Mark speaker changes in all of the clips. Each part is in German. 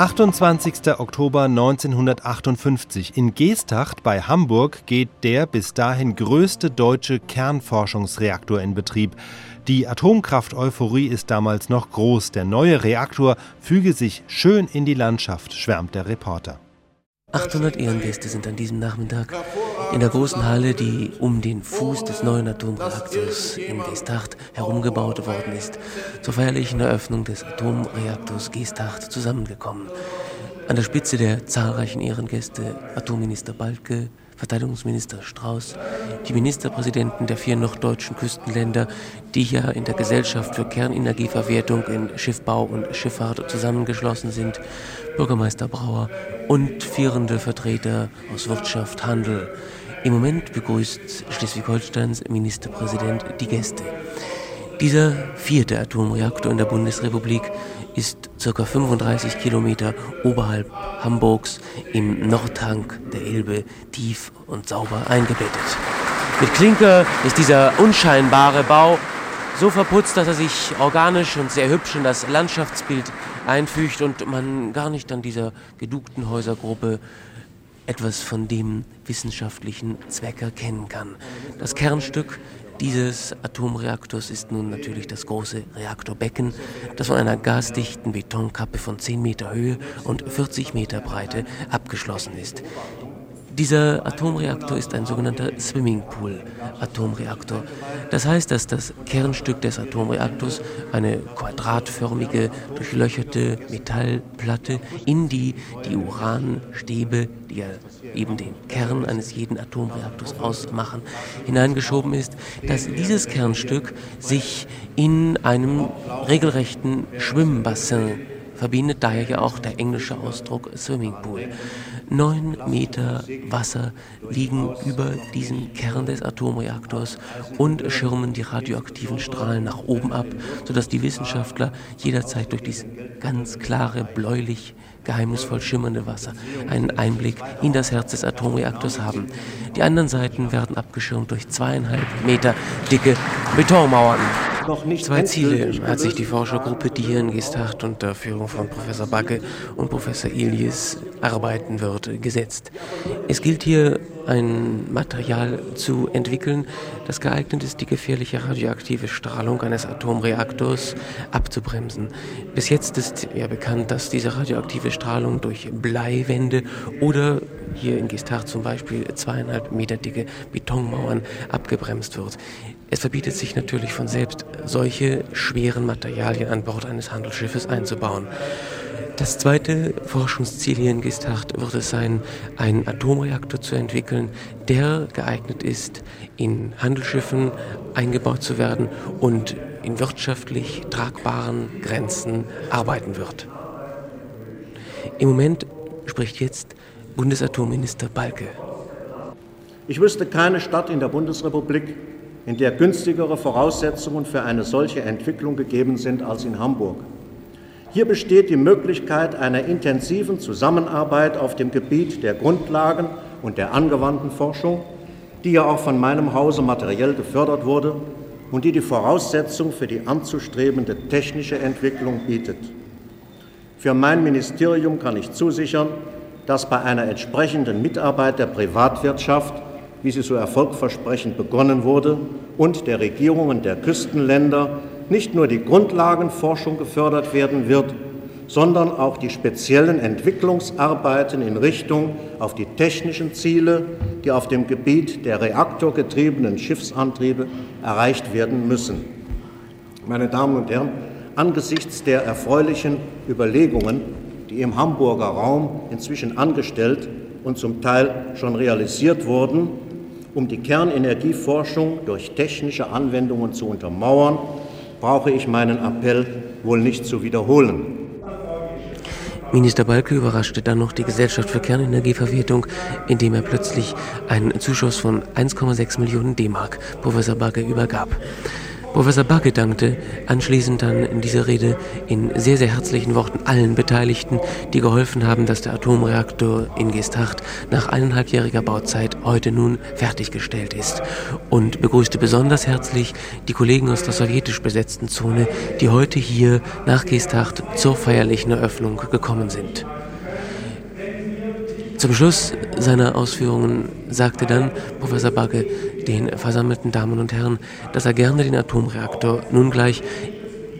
Speaker 1: 28. Oktober 1958. In Geesthacht bei Hamburg geht der bis dahin größte deutsche Kernforschungsreaktor in Betrieb. Die Atomkraft-Euphorie ist damals noch groß. Der neue Reaktor füge sich schön in die Landschaft, schwärmt der Reporter.
Speaker 2: 800 Ehrengäste sind an diesem Nachmittag in der großen Halle, die um den Fuß des neuen Atomreaktors in Geesthacht herumgebaut worden ist, zur feierlichen Eröffnung des Atomreaktors Geesthacht zusammengekommen. An der Spitze der zahlreichen Ehrengäste Atomminister Balke, Verteidigungsminister Strauß, die Ministerpräsidenten der vier norddeutschen Küstenländer, die ja in der Gesellschaft für Kernenergieverwertung in Schiffbau und Schifffahrt zusammengeschlossen sind, Bürgermeister Brauer und führende Vertreter aus Wirtschaft, Handel. Im Moment begrüßt Schleswig-Holsteins Ministerpräsident die Gäste. Dieser vierte Atomreaktor in der Bundesrepublik ist ca. 35 Kilometer oberhalb Hamburgs im Nordhang der Elbe tief und sauber eingebettet. Mit Klinker ist dieser unscheinbare Bau so verputzt, dass er sich organisch und sehr hübsch in das Landschaftsbild einfügt und man gar nicht an dieser gedugten Häusergruppe etwas von dem wissenschaftlichen Zweck erkennen kann. Das Kernstück dieses Atomreaktors ist nun natürlich das große Reaktorbecken, das von einer gasdichten Betonkappe von 10 Meter Höhe und 40 Meter Breite abgeschlossen ist. Dieser Atomreaktor ist ein sogenannter Swimmingpool-Atomreaktor. Das heißt, dass das Kernstück des Atomreaktors, eine quadratförmige, durchlöcherte Metallplatte, in die die Uranstäbe, die ja eben den Kern eines jeden Atomreaktors ausmachen, hineingeschoben ist, dass dieses Kernstück sich in einem regelrechten Schwimmbassin verbindet, daher ja auch der englische Ausdruck Swimmingpool. Neun Meter Wasser liegen über diesem Kern des Atomreaktors und schirmen die radioaktiven Strahlen nach oben ab, sodass die Wissenschaftler jederzeit durch dieses ganz klare, bläulich, geheimnisvoll schimmernde Wasser einen Einblick in das Herz des Atomreaktors haben. Die anderen Seiten werden abgeschirmt durch zweieinhalb Meter dicke Betonmauern Zwei Ziele hat sich die Forschergruppe, die hier in Gestacht unter Führung von Professor Backe und Professor Ilias arbeiten wird, gesetzt. Es gilt hier ein Material zu entwickeln, das geeignet ist, die gefährliche radioaktive Strahlung eines Atomreaktors abzubremsen. Bis jetzt ist ja bekannt, dass diese radioaktive Strahlung durch Bleiwände oder hier in Gestach zum Beispiel zweieinhalb Meter dicke Betonmauern abgebremst wird. Es verbietet sich natürlich von selbst, solche schweren Materialien an Bord eines Handelsschiffes einzubauen. Das zweite Forschungsziel hier in Gestacht wird es sein, einen Atomreaktor zu entwickeln, der geeignet ist, in Handelsschiffen eingebaut zu werden und in wirtschaftlich tragbaren Grenzen arbeiten wird. Im Moment spricht jetzt Bundesatomminister Balke.
Speaker 3: Ich wüsste keine Stadt in der Bundesrepublik, in der günstigere Voraussetzungen für eine solche Entwicklung gegeben sind als in Hamburg. Hier besteht die Möglichkeit einer intensiven Zusammenarbeit auf dem Gebiet der Grundlagen und der angewandten Forschung, die ja auch von meinem Hause materiell gefördert wurde und die die Voraussetzung für die anzustrebende technische Entwicklung bietet. Für mein Ministerium kann ich zusichern, dass bei einer entsprechenden Mitarbeit der Privatwirtschaft, wie sie so erfolgversprechend begonnen wurde, und der Regierungen der Küstenländer nicht nur die Grundlagenforschung gefördert werden wird, sondern auch die speziellen Entwicklungsarbeiten in Richtung auf die technischen Ziele, die auf dem Gebiet der reaktorgetriebenen Schiffsantriebe erreicht werden müssen. Meine Damen und Herren, angesichts der erfreulichen Überlegungen, die im Hamburger Raum inzwischen angestellt und zum Teil schon realisiert wurden, um die Kernenergieforschung durch technische Anwendungen zu untermauern, brauche ich meinen Appell wohl nicht zu wiederholen.
Speaker 2: Minister Balke überraschte dann noch die Gesellschaft für Kernenergieverwertung, indem er plötzlich einen Zuschuss von 1,6 Millionen D-Mark Professor Balke übergab. Professor Backe dankte anschließend dann in dieser Rede in sehr, sehr herzlichen Worten allen Beteiligten, die geholfen haben, dass der Atomreaktor in Gestacht nach eineinhalbjähriger Bauzeit heute nun fertiggestellt ist und begrüßte besonders herzlich die Kollegen aus der sowjetisch besetzten Zone, die heute hier nach Gestacht zur feierlichen Eröffnung gekommen sind. Zum Schluss seiner Ausführungen sagte dann Professor Bagge den versammelten Damen und Herren, dass er gerne den Atomreaktor nun gleich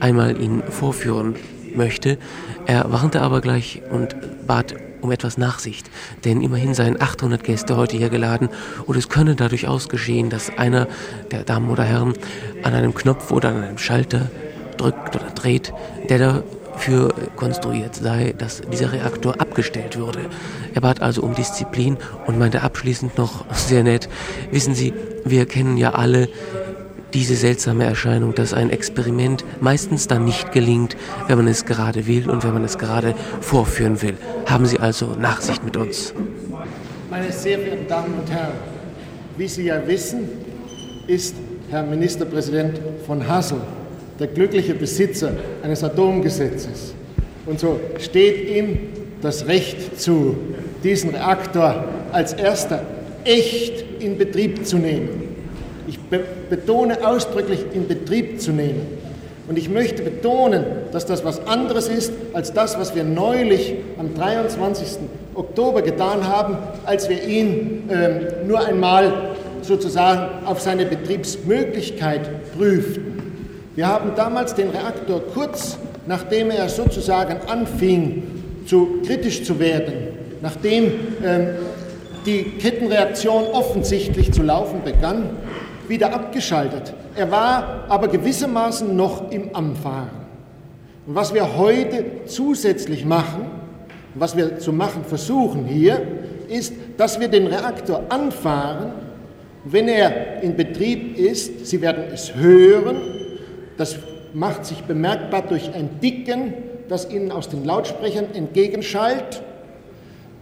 Speaker 2: einmal Ihnen vorführen möchte. Er warnte aber gleich und bat um etwas Nachsicht, denn immerhin seien 800 Gäste heute hier geladen und es könne da durchaus geschehen, dass einer der Damen oder Herren an einem Knopf oder an einem Schalter drückt oder dreht, der da für konstruiert sei, dass dieser Reaktor abgestellt würde. Er bat also um Disziplin und meinte abschließend noch sehr nett, wissen Sie, wir kennen ja alle diese seltsame Erscheinung, dass ein Experiment meistens dann nicht gelingt, wenn man es gerade will und wenn man es gerade vorführen will. Haben Sie also Nachsicht mit uns.
Speaker 4: Meine sehr verehrten Damen und Herren, wie Sie ja wissen, ist Herr Ministerpräsident von Hassel der glückliche Besitzer eines Atomgesetzes. Und so steht ihm das Recht zu, diesen Reaktor als erster echt in Betrieb zu nehmen. Ich be betone ausdrücklich in Betrieb zu nehmen. Und ich möchte betonen, dass das was anderes ist als das, was wir neulich am 23. Oktober getan haben, als wir ihn äh, nur einmal sozusagen auf seine Betriebsmöglichkeit prüften. Wir haben damals den Reaktor kurz, nachdem er sozusagen anfing, zu kritisch zu werden, nachdem ähm, die Kettenreaktion offensichtlich zu laufen begann, wieder abgeschaltet. Er war aber gewissermaßen noch im Anfahren. Und was wir heute zusätzlich machen, was wir zu machen versuchen hier, ist, dass wir den Reaktor anfahren, wenn er in Betrieb ist. Sie werden es hören, das macht sich bemerkbar durch ein Dicken, das Ihnen aus den Lautsprechern entgegenschallt.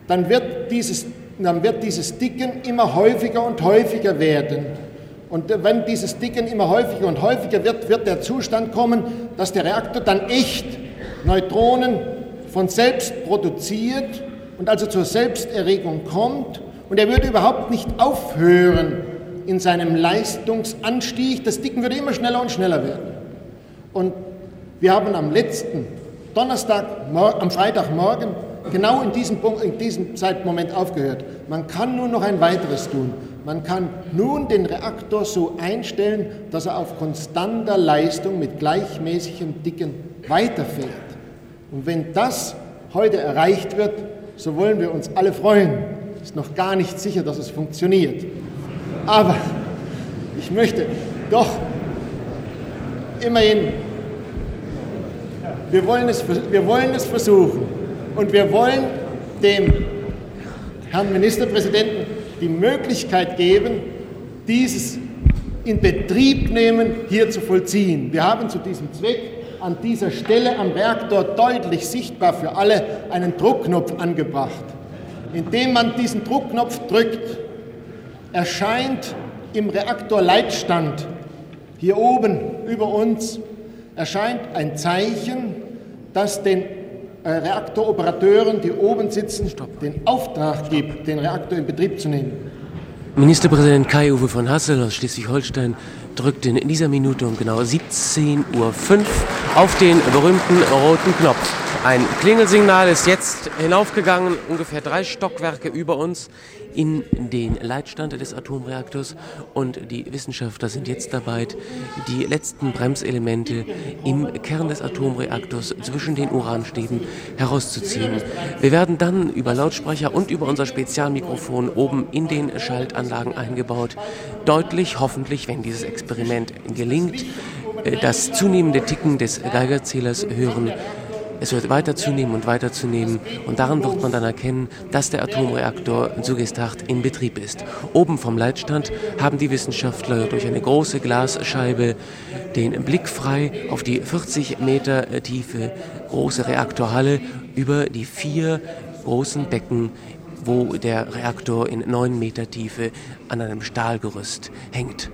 Speaker 4: Dann wird dieses, dann wird dieses Dicken immer häufiger und häufiger werden. Und wenn dieses Dicken immer häufiger und häufiger wird, wird der Zustand kommen, dass der Reaktor dann echt Neutronen von selbst produziert und also zur Selbsterregung kommt. Und er würde überhaupt nicht aufhören in seinem Leistungsanstieg. Das Dicken würde immer schneller und schneller werden. Und wir haben am letzten Donnerstag, am Freitagmorgen genau in diesem, Punkt, in diesem Zeitmoment aufgehört. Man kann nun noch ein weiteres tun. Man kann nun den Reaktor so einstellen, dass er auf konstanter Leistung mit gleichmäßigem Dicken weiterfährt. Und wenn das heute erreicht wird, so wollen wir uns alle freuen. Ist noch gar nicht sicher, dass es funktioniert. Aber ich möchte doch immerhin wir wollen, es, wir wollen es versuchen. Und wir wollen dem Herrn Ministerpräsidenten die Möglichkeit geben, dieses in Betrieb nehmen hier zu vollziehen. Wir haben zu diesem Zweck an dieser Stelle am Reaktor deutlich sichtbar für alle einen Druckknopf angebracht. Indem man diesen Druckknopf drückt, erscheint im Reaktorleitstand hier oben über uns erscheint ein Zeichen, das den äh, Reaktoroperateuren, die oben sitzen, den Auftrag gibt, den Reaktor in Betrieb zu nehmen.
Speaker 2: Ministerpräsident Kai-Uwe von Hassel aus Schleswig-Holstein drückt in dieser Minute um genau 17.05 Uhr auf den berühmten roten Knopf. Ein Klingelsignal ist jetzt hinaufgegangen, ungefähr drei Stockwerke über uns in den Leitstand des Atomreaktors und die Wissenschaftler sind jetzt dabei, die letzten Bremselemente im Kern des Atomreaktors zwischen den Uranstäben herauszuziehen. Wir werden dann über Lautsprecher und über unser Spezialmikrofon oben in den Schaltanlagen eingebaut deutlich, hoffentlich, wenn dieses Experiment gelingt, äh, das zunehmende Ticken des Geigerzählers hören es wird weiter zunehmen und weiter zunehmen und daran wird man dann erkennen, dass der Atomreaktor Sugestacht in Betrieb ist. Oben vom Leitstand haben die Wissenschaftler durch eine große Glasscheibe den Blick frei auf die 40 Meter tiefe große Reaktorhalle über die vier großen Becken wo der Reaktor in 9 Meter Tiefe an einem Stahlgerüst hängt.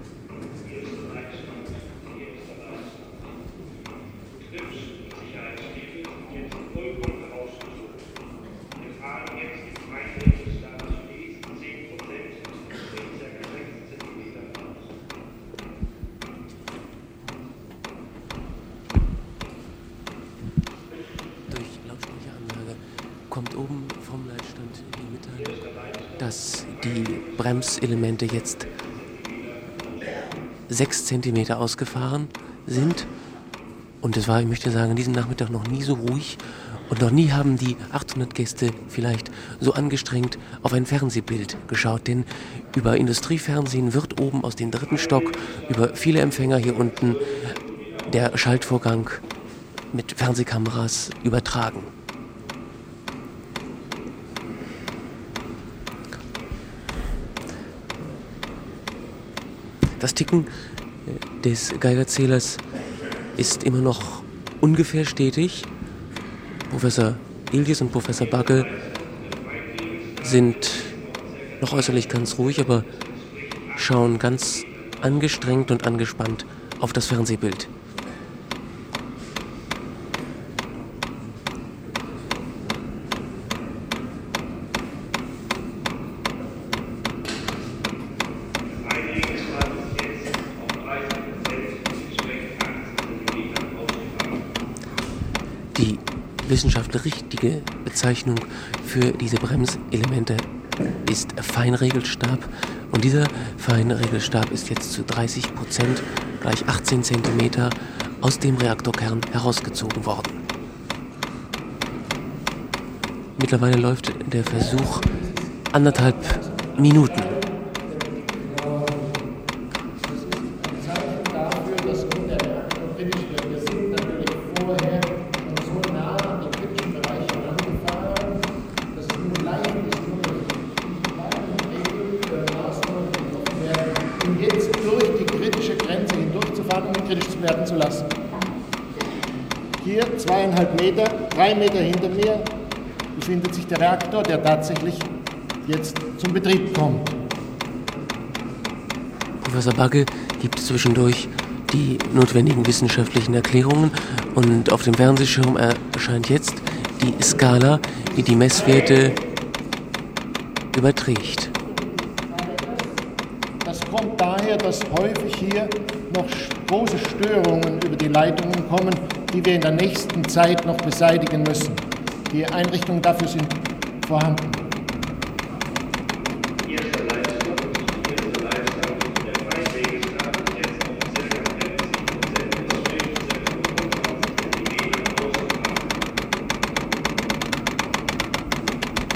Speaker 2: kommt oben vom Leitstand die Mitteilung, dass die Bremselemente jetzt 6 cm ausgefahren sind. Und es war, ich möchte sagen, an diesem Nachmittag noch nie so ruhig und noch nie haben die 800 Gäste vielleicht so angestrengt auf ein Fernsehbild geschaut, denn über Industriefernsehen wird oben aus dem dritten Stock über viele Empfänger hier unten der Schaltvorgang mit Fernsehkameras übertragen. Das Ticken des Geigerzählers ist immer noch ungefähr stetig. Professor Ilias und Professor Bagge sind noch äußerlich ganz ruhig, aber schauen ganz angestrengt und angespannt auf das Fernsehbild. Wissenschaftlich richtige Bezeichnung für diese Bremselemente ist Feinregelstab. Und dieser Feinregelstab ist jetzt zu 30 Prozent, gleich 18 Zentimeter, aus dem Reaktorkern herausgezogen worden. Mittlerweile läuft der Versuch anderthalb Minuten.
Speaker 4: Mir befindet sich der Reaktor, der tatsächlich jetzt zum Betrieb kommt.
Speaker 2: Professor Bagge gibt zwischendurch die notwendigen wissenschaftlichen Erklärungen und auf dem Fernsehschirm erscheint jetzt die Skala, die die Messwerte überträgt.
Speaker 4: Das kommt daher, dass häufig hier noch große Störungen über die Leitungen kommen die wir in der nächsten Zeit noch beseitigen müssen. Die Einrichtungen dafür sind vorhanden.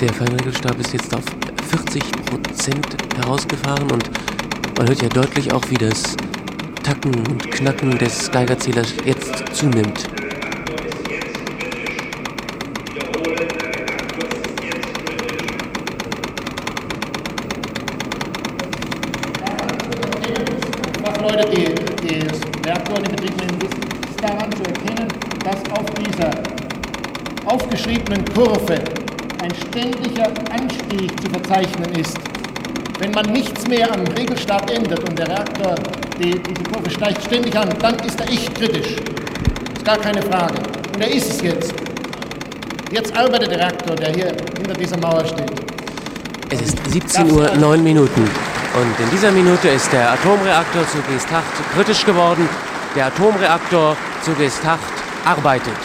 Speaker 2: Der Feinregelstab ist jetzt auf 40 Prozent herausgefahren und man hört ja deutlich auch, wie das Tacken und Knacken des Geigerzählers jetzt zunimmt.
Speaker 4: Verzeichnen ist. Wenn man nichts mehr am Regelstab ändert und der Reaktor die, diese Kurve steigt ständig an, dann ist er echt kritisch. Ist gar keine Frage. Und er ist es jetzt. Jetzt arbeitet der Reaktor, der hier hinter dieser Mauer steht.
Speaker 2: Es ist 17 Uhr 9 Minuten. Und in dieser Minute ist der Atomreaktor zu Geesthacht kritisch geworden. Der Atomreaktor zu Geesthacht arbeitet.